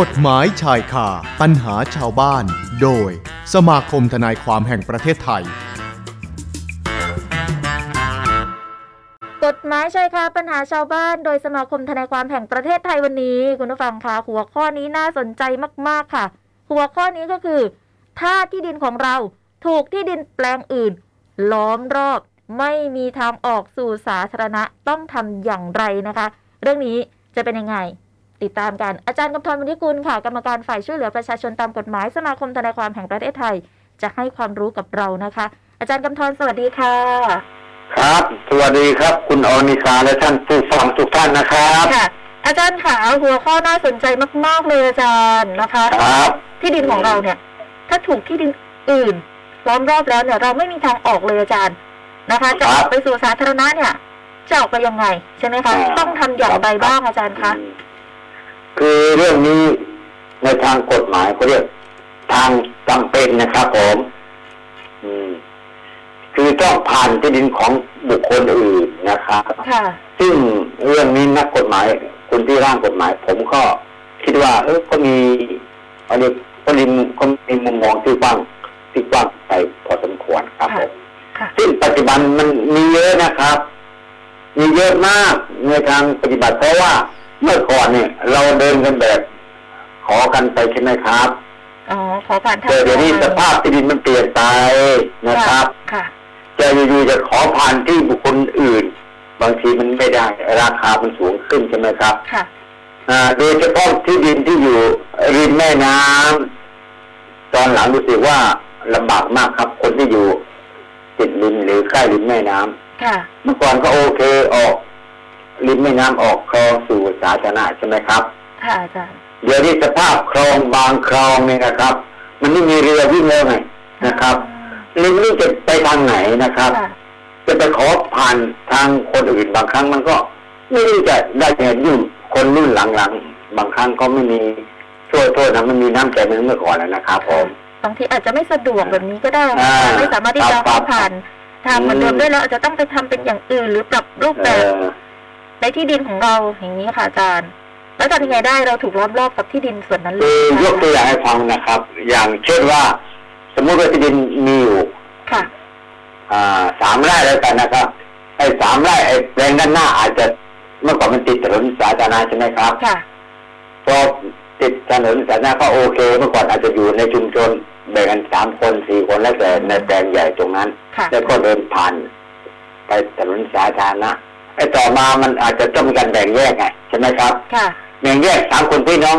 กฎหมายชายคาปัญหาชาวบ้าน โดย สมาคมทนายความแห่งประเทศไทย กฎหมายชายคาปัญหาชาวบ้าน โดยสมาคมทนายความแห่งประเทศไทยวันนี้ คุณผู้ฟังคะหัวข้อนี้น่าสนใจมากๆค่ะ หัวข้อนี้ก็คือ ถ้าที่ดินของเราถูกที่ดินแปลงอื่น ล้อมรอบ ไม่มีทางออกสู่สาธารณะต้องทำอย่างไรนะคะ เรื่องนี้จะเป็นยังไง ติดตามกันอาจารย์กำธรมนิกุลค่ะ กรรมการฝ่ายช่วยเหลือประชาชนตามกฎหมายสมาคมทนายความแห่งประเทศไทย จะให้ความรู้กับเรานะคะ อาจารย์กำธรสวัสดีค่ะ ครับ สวัสดีครับ คุณอนิสาและท่านผู้ฟังทุกท่านนะครับค่ะ อาจารย์ขาหัวข้อน่าสนใจมาก ๆ เลยอาจารย์นะคะครับที่ดินของเราเนี่ย ถ้าถูกที่ดินอื่นล้อมรอบแล้วเนี่ยเราไม่มีทางออกเลยอาจารย์นะคะ จะออกไปสู่สาธารณะเนี่ยจะออกไปยังไงใช่ไหมคะ ต้องทำอย่างไรบ้างอาจารย์คะ คือเรื่องนี้ในทางกฎหมายเขาเรียกทางจำเป็นนะครับผมอืมคือต้องผ่านที่ดินของบุคคลอื่นนะครับค่ะซึ่งเรื่องนี้นักกฎหมายคนที่ร่างกฎหมาย ผมก็คิดว่า เออก็มีอันนี้ก็มีก็มีมุมมองที่กว้างที่กว้างไปพอสมควรครับผมค่ะซึ่งปัจจุบันมันมีเยอะนะครับ มีเยอะมากในทางปฏิบัติเพราะว่า เมื่อก่อนเนี่ยเราเดินกันแบบ ขอกันไปใช่ไหมครับอ๋อขอผ่านทางแต่เดี๋ยวนี้สภาพที่ดินมันเปลี่ยนไปนะครับค่ะจะอยู่ๆจะขอผ่านที่บุคคลอื่น บางทีมันไม่ได้ราคามันสูงขึ้นใช่ไหมครับค่ะอ่าโดยเฉพาะที่ดินที่อยู่ริมแม่น้ำตอนหลังรู้สึกว่าลำบากมากครับ คนที่อยู่ติดริมหรือใกล้ริมแม่น้ำค่ะ เมื่อก่อนก็โอเคออก ริมแม่น้ำออกคลองสู่สาธารณะใช่ไหมครับ ค่ะอาจารย์เดี๋ยวนี้สภาพคลองบางคลองเนี่ยนะครับ มันไม่มีเรือวิ่งแล้วไงนะครับริมนี้จะไปทางไหนนะครับค่ะจะไปขอผ่านทางคนอื่นบางครั้งมันก็ไม่รู้จะได้เงินยุ่งคนรุ่นหลังๆ บางครั้งก็ไม่มีช่วยโทษนะมันมีน้ำใจเหมือนเมื่อก่อนแล้วนะครับผมบางทีอาจจะไม่สะดวกแบบนี้ก็ได้นะอ่าคะไม่สามารถที่จะครับผ่านทางเหมือนเดิมอืมได้แล้วอาจจะต้องไปทำเป็นอย่างอื่นหรือปรับรูปเอแบบอ ในที่ดินของเราอย่างนี้ค่ะอาจารย์ แล้วทำยังไงได้เราถูกล้อมรอบกับที่ดินส่วนนั้นเลคืยอยกตัวอย่างให้ฟังนะครับ อย่างเช่นว่า สมมุติว่าที่ดินมีอยู่ ค่ะ อ่าสามไร่แล้วกันนะครับไอ้สามไร่ไอ้แปลงด้านหน้าอาจจะเมื่อก่อนมันติดถนนสาธารณะใช่ไหมครับค่ะ พอติดถนนสาธารณะก็โอเค เมื่อก่อนอาจจะอยู่ในชุมชนแบ่งกันสามคนสี่คนแล้วแต่ในแปลงใหญ่ตรงนั้น ค่ะ แล้วก็เดินผ่านไปถนนสาธารณะ ไอ้ต่อมามันอาจจะต้องมีการแบ่งแยกไงใช่ไหมครับค่ะแบ่งแยกสามคนพี่น้อง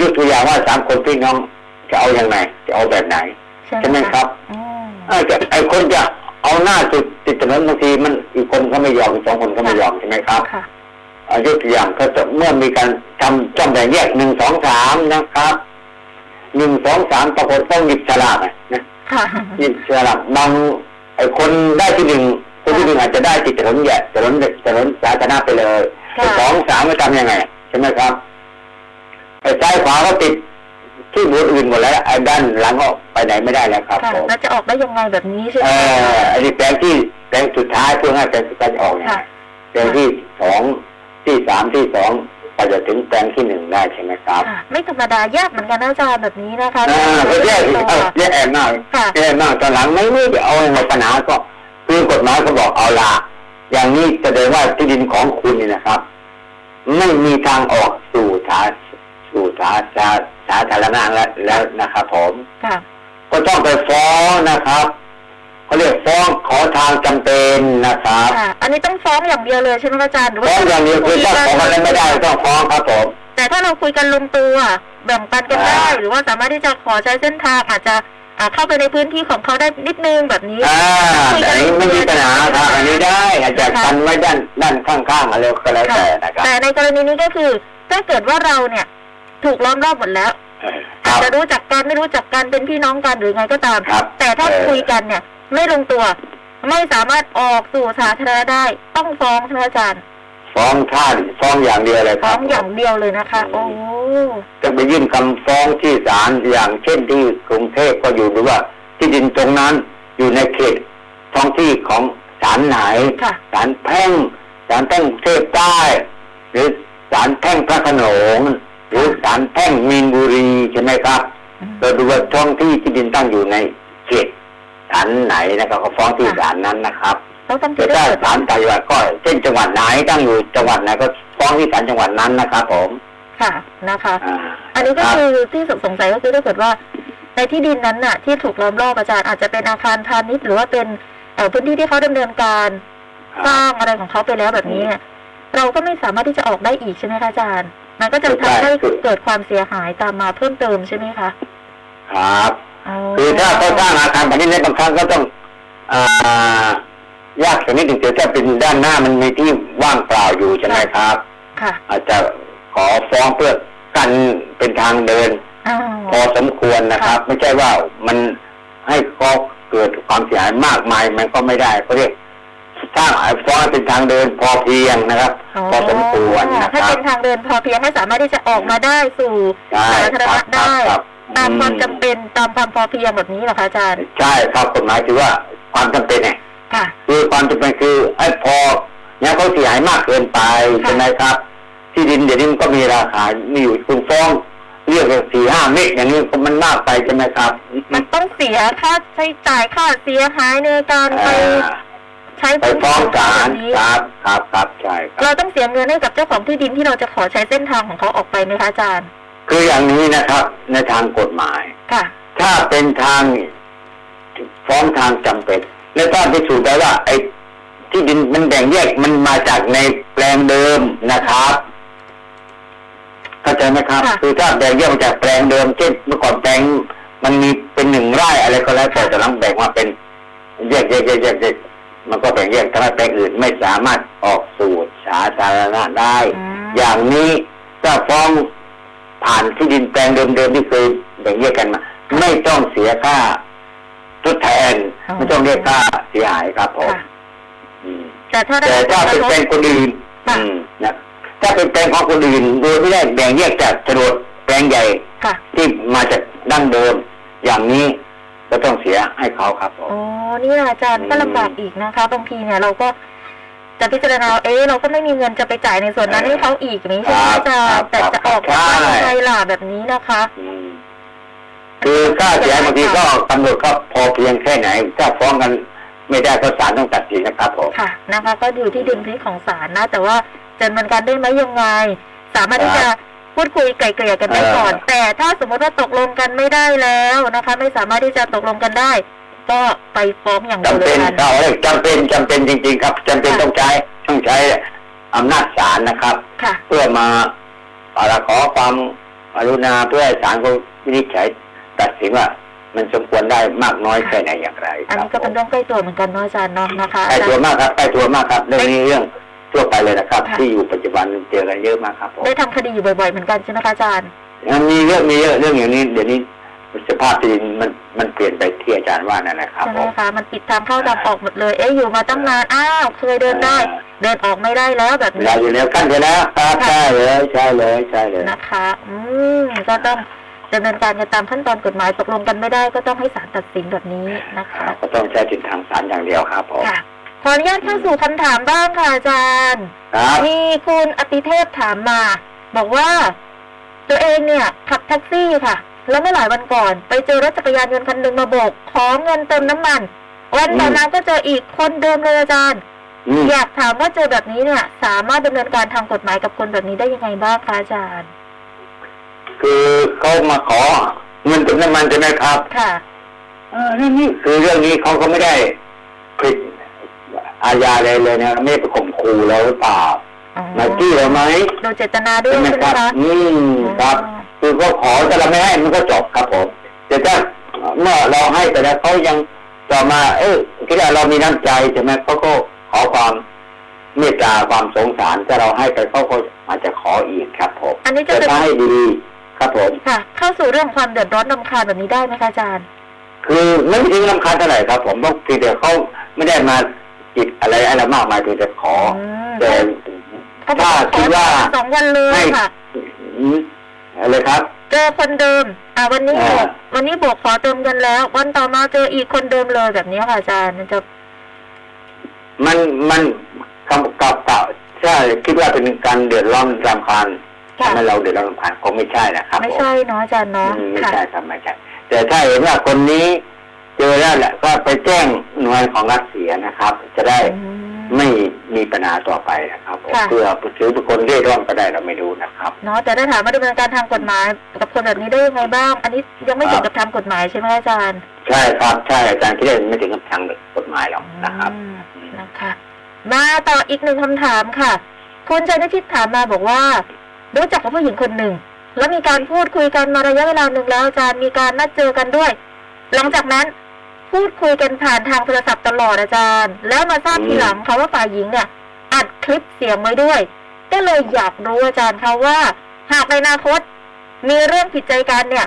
ยกตัวอย่างว่าสามคนพี่น้องจะเอาอย่างไรจะเอาแบบไหนใช่ใช่ไหมครับอืมเออจะไอ้คนจะเอาหน้าจุดติดถนนบางทีมันอีกคนก็ไม่ยอมอีกสองคนก็ไม่ยอมใช่ไหมครับค่ะเอายกตัวอย่างก็จะเมื่อมีการทำจ้องแบ่งแยกหนึ่งสองสามนะครับหนึ่งสองสามปรากฏต้องหยิบฉลากอะนะค่ะหยิบฉลากบางไอ้คนได้ที่หนึ่ง คนที่หนึ่งอาจจะได้ติดถนนใหญ่ถนนถนนสาธารณะไปเลยสองสามไม่ทำยังไงใช่ไหมครับไอ้ซ้ายขวาก็ติดที่บูธอื่นหมดแล้วไอ้ด้านหลังก็ไปไหนไม่ได้แล้วครับผมแล้วจะออกได้ยังไงแบบนี้ใช่ไหมเอออันนี้แปลงที่แปลงสุดท้ายเพื่อให้แปลงสุดท้ายจะออกเนี่ยแปลงที่สองที่สามที่สองไปจะถึงแปลงที่หนึ่งได้ใช่ไหมครับ ไม่ธรรมดายากเหมือนกันนะอาจารย์แบบนี้นะคะอ่าก็แย่สิเออแย่มากค่ะแย่มากตอนหลังไม่รู้จะเอายังไงปัญหาก็ คือกฎหมายเขาบอกเอาละอย่างนี้แสดงว่าที่ดินของคุณนี่นะครับ ไม่มีทางออกสู่สาสู่สาสาสาธารณะแล้วแล้วนะครับผมค่ะก็ต้องไปฟ้องนะครับเขาเรียกฟ้องขอทางจำเป็นนะครับค่ะอันนี้ต้องฟ้องอย่างเดียวเลยใช่ไหมคะอาจารย์หรือว่าฟ้องอย่างเดียวคือถ้าขอกันไม่ได้ต้องฟ้องครับผมแต่ถ้าเราคุยกันลงตัวแบ่งปันกันได้อ่าหรือว่าสามารถที่จะขอใช้เส้นทางอาจจะอ่า เข้าไปในพื้นที่ของเขาได้นิดนึงแบบนี้อ่าแต่อันนี้ไม่มีปัญหาครับอันนี้ได้อาจจะกันไว้ด้านด้านข้างๆอะไรก็แล้วค่ะแต่นะครับแต่ในกรณีนี้ก็คือถ้าเกิดว่าเราเนี่ย ถูกล้อมรอบหมดแล้วเออคอารัจบจะรู้จักกันไม่รู้จักกันเป็นพี่น้องกันหรือไงก็ตามครับแต่ถ้าเออคุยกันเนี่ย ไม่ลงตัว ไม่สามารถออกสู่สาธารณะได้ ต้องฟ้องใช่ไหมอาจารย์ ฟ้องท่านฟ้องอย่างเดียวเลยคฟ้รัอบงอย่างเดียวเลยนะคะ โอ้จะไปยื่นคำฟ้องที่ศาลอย่างเช่นที่กรุงเทพก็อยู่หรือว่า ที่ดินตรงนั้นอยู่ในเขตท้องที่ของศาลไหนค่ะ ศาลแพ่งศาลแพ่งเทพใต้หรือศาลแพ่งพระโขนงรือศาลแพ่งมีนบุรีใช่ไหมครับอืมเราดูว่าท้องที่ที่ดินตั้งอยู่ในเขตศาลไหนนะครับก็ฟ้องที่ศาลนั้นนะครับ แล้วต้องแต่ที่ได้ถ้าเกิดศาลต่างจังหวัดก็เช่นจังหวัดไหนตั้งอยู่จังหวัดไหนก็ฟ้องที่ศาลจังหวัดนั้นนะครับผมค่ะนะคะอ่าอันนี้ก็รับคือที่สงสัยก็คือถ้าเกิดว่า ในที่ดินนั้นน่ะ ที่ถูกล้อมรอบอาจารย์อาจจะเป็นอาคารพาณิชย์หรือว่าเป็นเอ่อพื้นที่ที่เขาดำเนินการสร้างอะไรของเขาไปแล้วแบบนี้เนี่ยเราก็ไม่สามารถที่จะออกได้อีกใช่ไหมคะอาจารย์ มันก็จะทำให้เกิดความเสียหายตามมาเพิ่มเติมใช่ไหมคะ ครับอ๋อคือถ้าเขาสร้างอาคารพาณิชย์ในบางครั้งก็ต้องอ่า ยากสักนิดหนึ่งเดี๋ยวถ้าเป็นด้านหน้ามันมีที่ว่างเปล่าอยู่ใช่ไหมครับ ค่ะ อาจจะขอฟ้องเพื่อกันเป็นทางเดินอ๋อพอสมควรนะครับ ไม่ใช่ว่ามันให้ก็เกิดความเสียหายมากมายมันก็ไม่ได้เขาเรียกสร้างฟ้องให้เป็นทางเดินพอเพียงนะครับ พอสมควรนะคถ้ารับเป็นทางเดินพอเพียงให้สามารถที่จะออกมาได้สู่ใช่สาธารครัณะบได้ครับตามความอืจำเป็นตามความพอเพียงแบบนี้เหรอคะอาจารย์ ใช่ครับกฎหมายถือว่าความจำเป็นเนี่ย ค่ะคือความจำเป็นคือไอ้พอเนี่ยเขาเสียหายมากเกินไปค่ะใช่ไหมครับ ที่ดินเดี๋ยวนี้มันก็มีราคามีอยู่คุณฟ้องเรียกสี่ห้าเมตรอย่างนี้ก็มันมากไปใช่ไหมครับ มันต้องเสียค่าใช้จ่ายค่าเสียหายในการไปอ่าใช้ไปพื้นฟ้ที่องของศาเขาแบลบนี้ครับครับครับใช่ครับเราต้องเสียเงินให้กับเจ้าของที่ดินที่เราจะขอใช้เส้นทางของเขาออกไปไหมคะอาจารย์ คืออย่างนี้นะครับ ในทางกฎหมาย ค่ะ ถ้าเป็นทางฟ้องทางจำเป็น และถ้าพิสูจน์ได้ว่า ไอ้ที่ดินมันแบ่งแยกมันมาจากในแปลงเดิมนะครับเข้าใจไหมครับค่ะคือถ้าแบ่งแยกมาจากแปลงเดิมเช่นเมื่อก่อนแปลงมันมีเป็นหนึ่งไร่อะไรก็แล้วแต่แต่หลังแบ่งมาเป็นแยกแยกแยกแยกแยกมันก็แบ่งแยกทำให้แปลงอื่นไม่สามารถออกสู่สาธารณะได้อืมอย่างนี้ถ้าฟ้องผ่านที่ดินแปลงเดิมๆที่เคยแบ่งแยกกันมา ไม่ต้องเสียค่า ทดแทนอ๋อไม่ต้องเรียกค่าเสียหายครับผมค่ะอืมแต่ถ้าได้แต่ถ้าเป็นแปลงคนอื่นค่ะอืมนะถ้าเป็นแปลงของคนอื่นโดยไม่ได้แบ่งแยกจากโฉนดแปลงใหญ่ค่ะที่มาจากดั้งเดิม อย่างนี้ก็ต้องเสียให้เขาครับผมอ๋อนี่แหละอาจารย์อืมก็ลำบากอีกนะคะบางทีเนี่ยเราก็จะพิจารณาเอ๊ะเราก็ไม่มีเงินจะไปจ่ายในส่วนนั้นให้เขาอีกอย่างนี้ใช่ไหมอาจารย์แต่จะออกมายังไงล่ะแบบนี้นะคะอืม คือค่าเสียหายบางทีก็กำหนดก็พอเพียงแค่ไหน ถ้าฟ้องกันไม่ได้ก็ศาลต้องตัดสินนะครับผมค่ะนะคะ ก็อยู่ที่ดุลพินิจของศาลนะ แต่ว่าจะดำเนินการได้ไหมยังไง สามารถที่จะพูดคุยไกล่เกลี่ยกันได้ก่อนเออแต่ถ้าสมมติว่าตกลงกันไม่ได้แล้วนะคะ ไม่สามารถที่จะตกลงกันได้ ก็ไปฟ้องอย่างเดียวจำเลเป็ยนกันเราเรียกจำเป็นจำเป็นจริง ๆ ครับจำเป็นค่ะต้องใช้ต้องใช้อำนาจศาลนะครับ ค่ะ เพื่อมาอะไรขอความอรุณาเพื่อให้ศาลเขาวินิจฉัย ตัดสินว่ามันสมควรได้มากน้อยแค่ไหนอย่างไรอันนี้ก็เป็นเรื่องใกล้ตัวเหมือนกันเนาะอาจารย์เนาะนะคะใกล้ตัวมากครับใกล้ตัวมากครับเรื่องนี้เรื่องทั่วไปเลยนะครับค่ะที่อยู่ปัจจุบันเจอกันเยอะมากครับผมได้ทำคดีอยู่บ่อยๆเหมือนกันใช่ไหมคะอาจารย์มีเยอะมีเยอะเรื่องอย่างนี้เดี๋ยวนี้สภาพที่ดินมันมันเปลี่ยนไปที่อาจารย์ว่านั่นแหละครับใช่ไหผมมคะมันปิดทางเข้าทางออกหมดเลยเอ๊ะอยู่มาตั้งนานอ้าวเคยเดินได้ เดินออกไม่ได้แล้วแบบเวนี้ลาอยู่แล้วกั้นไปแล้วครับใช่เลยใช่เลยใช่เลยนะคะ อืมก็ต้อง ดำเนินการกันตามขั้นตอนกฎหมายตกลงกันไม่ได้ก็ต้องให้ศาลตัดสินแบบนี้นะคะก็ต้องใช้สิทธิทางศาลอย่างเดียวครับผมค่ะขออนุญาตเข้าสู่คำถามบ้างค่ะอาจารย์ครับมีคุณอติเทพถามมา บอกว่า ตัวเองเนี่ยขับแท็กซี่ค่ะ แล้วเมื่อหลายวันก่อน ไปเจอรถจักรยานยนต์คันหนึ่งมาโบกขอเงินเติมน้ำมัน วันต่อมาก็เจออีกคนเดิมเลยอาจารย์อืมอยากถามว่าเจอแบบนี้เนี่ย สามารถดำเนินการทางกฎหมายกับคนแบบนี้ได้ยังไงบ้างคะอาจารย์ คือเขามาขอเงินเติมน้ำมันใช่ไหมครับ ค่ะ เออนี่นี่คือเรื่องนี้เขาก็ไม่ได้ผิดอาญาอะไรเลยนะไม่ได้ไปข่มขู่เราหรือเปล่าอ๋อมาจี้เราไหมโดยเจตนาด้วยใช่ไหมใช่ไหคมรับคะอืมครับ คือเขาขอแต่เราไม่ให้มันก็จบครับผมแต่ถ้าเมื่อเราให้ไปแล้วเขายังต่อมา เออที่เรามีน้ำใจใช่ไหมเขาก็ขอความเมตตาความสงสารถ้าเราให้ไปเขาก็อาจจะขออีกครับผมอันนี้จะแต่เป็นถ้าให้ดี ครับผมค่ะ เข้าสู่เรื่องความเดือดร้อนนำคาญแบบนี้ได้ไหมคะอาจารย์ คือไม่ถึงลำคาญเท่าไหร่ครับ ผมเพราะเพียงแต่เขาไม่ได้มาจิตอะไรอะไรมากมายเพียงแต่ขออมแต่เขาบอกถ้าขอคิดว่าสองวันเลยให้ค่ะอืมอะไรครับ เจอคนเดิม อ่าวันนี้อ่าบอกวันนี้บอกขอเติมเงินแล้ว วันต่อมาเจออีกคนเดิมเลยแบบนี้ค่ะอาจารย์มันจะ มันมันคำกับเก่าใช่คิดว่าเป็นการเดือดร้อนรำคาญค่ะ ทำให้เราเดือดร้อนรำคาญคงไม่ใช่นะครับไม่ผมใช่เนาะอาจารย์เนาะอืมไม่ค่ะใช่ครับไม่ใช่แต่ถ้าเห็นว่าคนนี้เจอแล้วแหละก็ไปแจ้งหน่วยของรัฐเสียนะครับ จะได้อืมไม่มีปัญหาต่อไปนะครับผมค่ะเพื่อถือเป็นคนเร่ร่อนก็ได้เราไม่รู้นะครับเนาะแต่ถ้าถามว่าดำเนินการทางกฎหมายกับคนแบบนี้ได้ยังไงบ้าง อันนี้ยังไม่ถึงกับทางกฎหมายใช่ไหมอาจารย์ ใช่ครับใช่อาจารย์ที่ได้ไม่ถึงกับทางกฎหมายหรอกนะครับอืมนะคะ มาต่ออีกหนึ่งคำถามค่ะ คุณชัยนิชิตถามมาบอกว่า รู้จักกับผู้หญิงคนหนึ่ง แล้วมีการพูดคุยกันมาระยะเวลาหนึ่งแล้วอาจารย์มีการนัดเจอกันด้วย หลังจากนั้นพูดคุยกันผ่านทางโทรศัพท์ตลอดอาจารย์ แล้วมาทราบทีหลังค่ะว่าฝ่ายหญิงเนี่ยอัดคลิปเสียงไว้ด้วย ก็เลยอยากรู้อาจารย์คะว่า หากในอนาคต มีเรื่องผิดใจกันเนี่ย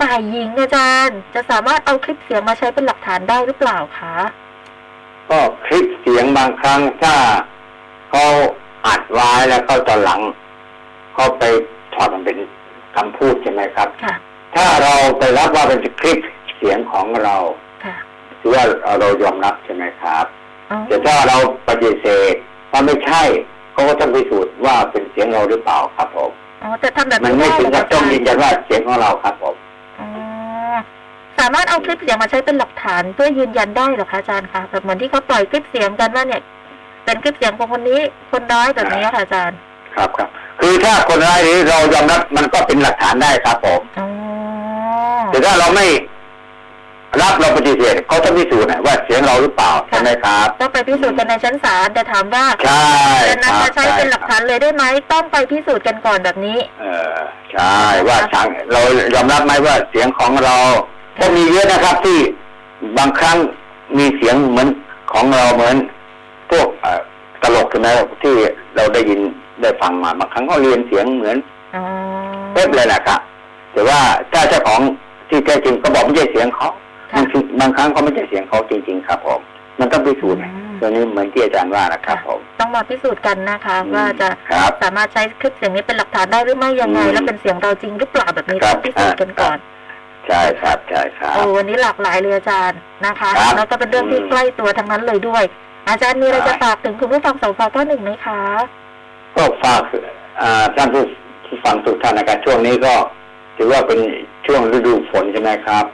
ฝ่ายหญิงอาจารย์ จะสามารถเอาคลิปเสียงมาใช้เป็นหลักฐานได้หรือเปล่าคะก็คลิปเสียงบางครั้งถ้าเขาอัดไว้แล้วเขาตอนหลัง เขาไปถอดมันเป็นคำพูดใช่ไหมครับค่ะถ้าเราไปรับว่าเป็นคลิปเสียงของเราค่ะถือว่าเรายอมรับใช่ไหมครับอ๋อแต่ถ้าเราปฏิเสธว่าไม่ใช่เขาก็ต้องพิสูจน์ว่าเป็นเสียงเราหรือเปล่าครับผมอ๋อแต่ทำแบบมันนี้ไม่ได้ถึงเหรกัอบต้องยือาจารนย์ยันว่าเสียงของเราครับผมอ๋อสามารถเอาคลิปเสียงมาใช้เป็นหลักฐานเพื่อยืนยันได้เหรอคะอาจารย์คะแบบเหมือนที่เขาปล่อยคลิปเสียงกันว่าเนี่ย เป็นคลิปเสียงของคนนี้คนร้ายแบบนี้ค่ะอาจารย์ ครับครับ คือถ้าคนร้ายนี้เรายอมรับมันก็เป็นหลักฐานได้ครับผมอ๋อแต่ถ้าเราไม่รับเราปฏิเสธเขาต้องพิสูจน์นะว่าเสียงเราหรือเปล่าใช่ไหมครับต้องไปพิสูจน์กันในชั้นศาลแต่ถามว่าใช่จะครันำบมาใช้เป็นหลักฐานเลยได้ไหมต้องไปพิสูจน์กันก่อนแบบนี้ เออใช่ว่าทางเรายอมรับไหมว่าเสียงของเรา ก็มีเยอะนะครับที่บางครั้งมีเสียงเหมือนของเราเหมือน พวกเอ่อตลกใช่ไหมที่เราได้ยิน ได้ฟังมาบางครั้งก็เรียนเสียงเหมือนอ๋อเป๊ะเลยนะครับแต่ว่าถ้าเจ้าของที่แท้จริงก็บอกไม่ใช่เสียงเขาบางทีบางครั้งเขาไม่ใช่เสียงเขาจริง ๆ ครับผมมันต้องพิสูจน์นะตัวนี้เหมือนที่อาจารย์ว่านะครับผมต้องมาพิสูจน์กันนะคะอืมว่าจะครับสามารถใช้คลิปเสียงนี้เป็นหลักฐานได้หรือไม่ยังไงอืมแล้วเป็นเสียงเราจริงหรือเปล่าแบบนี้ครัต้บองพิสูจน์กันก่อนใช่ครับใช่ครับโอ้วันนี้หลากหลายเลยอาจารย์นะคะครับแล้วก็เป็นเรื่องที่อืมใกล้ตัวทั้งนั้นเลยด้วย อาจารย์มีอะไรครัจะบฝากถึงคุณผู้ฟังสพก้าหนึ่งไหมคะ ก็ฝากอ่าท่านผู้ที่ฟังทุกท่านนะครับช่วงนี้ก็ถือว่าเป็นช่วงฤดูฝนใช่ไหมครับ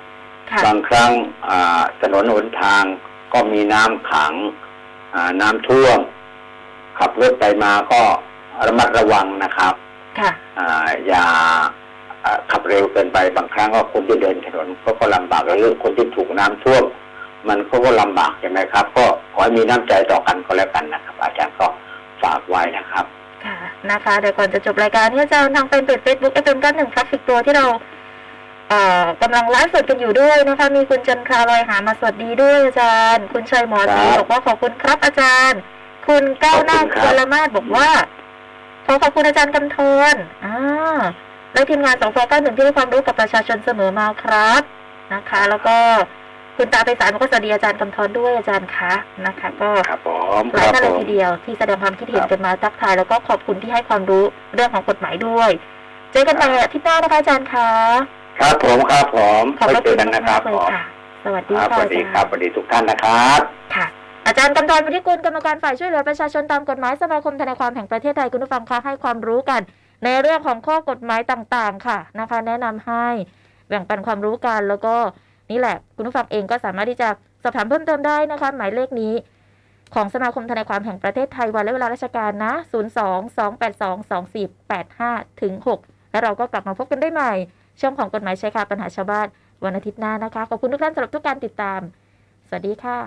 ค่ะบางครั้งอ่าถนนหนทางก็มีน้ำขังอ่าน้ำท่วมขับรถไปมาก็ระมัดระวังนะครับค่ะอ่าอย่าอ่าขับเร็วเกินไปบางครั้งก็คนที่เดินถนนก็ก็ลำบากแล้วเรื่องคนที่ถูกน้ำท่วมมันก็ก็ลำบากใช่ไหมครับ ก็ขอให้มีน้ำใจต่อกันก็แล้วกันนะครับ อาจารย์ก็ฝากไว้นะครับ ค่ะนะคะเดี๋ยวก่อนจะจบรายการนี้อาจารย์ทางเป็นเพจเฟซบุ๊ก FM เก้าหนึ่งครับสิกตัวที่เราเอ่อกำลังไลฟ์สดกันอยู่ด้วยนะคะ มีคุณจันทราลอยหามาสวัสดีด้วยอาจารย์ คุณชัยหมอศรีบอกว่าขอบคุณครับอาจารย์ คุณก้าวหน้าคุณครับกุลมาศบอกว่าขอขอบคุณอาจารย์กำธรอ่าและทีมงานสองฟก้าหนึ่งที่ให้ความรู้กับประชาชนเสมอมาครับนะคะ แล้วก็ คุณตาไปสารบอกว่าสวัสดีอาจารย์กำธรด้วยอาจารย์คะนะคะ ก็ครับผมหลายท่านคเลรับยผมทีเดียวที่แสดงความคิดเห็นครับกันมาทักทายแล้วก็ขอบคุณที่ให้ความรู้เรื่องของกฎหมายด้วย เจอกันใหม่อาทิตย์หน้านะคะอาจารย์คะครับผมครับผมขอบพระไว้เจคุอณกันนะคมารักบๆเลผยมค่ะสวัสดีครับสค่ะวัสดีอาจารย์ครับสวัสดีทุกท่านนะครับค่ะอาจารย์กำธรวุฒิกุลกรรมการฝ่ายช่วยเหลือประชาชนตามกฎหมายสมาคมทนายความแห่งประเทศไทยคุณผู้ฟังคะให้ความรู้กัน ในเรื่องของข้อกฎหมายต่างๆ ค่ะนะคะ แนะนำให้แบ่งปันความรู้กันแล้วก็ นี่แหละ คุณผู้ฟังเองก็สามารถที่จะสอบถามเพิ่มเติมได้นะคะ หมายเลขนี้ ของสมาคมทนายความแห่งประเทศไทยวันและเวลาราชการนะ 0 2 2 8 2 2 4 8 5ถึง6แล้วเราก็กลับมาพบกันได้ใหม่ ช่วงของกฎหมายชายคาปัญหาชาวบ้านวันอาทิตย์หน้านะคะ ขอบคุณทุกท่านสำหรับทุกการติดตาม สวัสดีค่ะ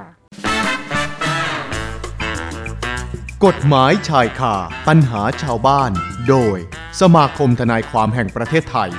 กฎหมายชายคาปัญหาชาวบ้าน โดย สมาคมทนายความแห่งประเทศไทย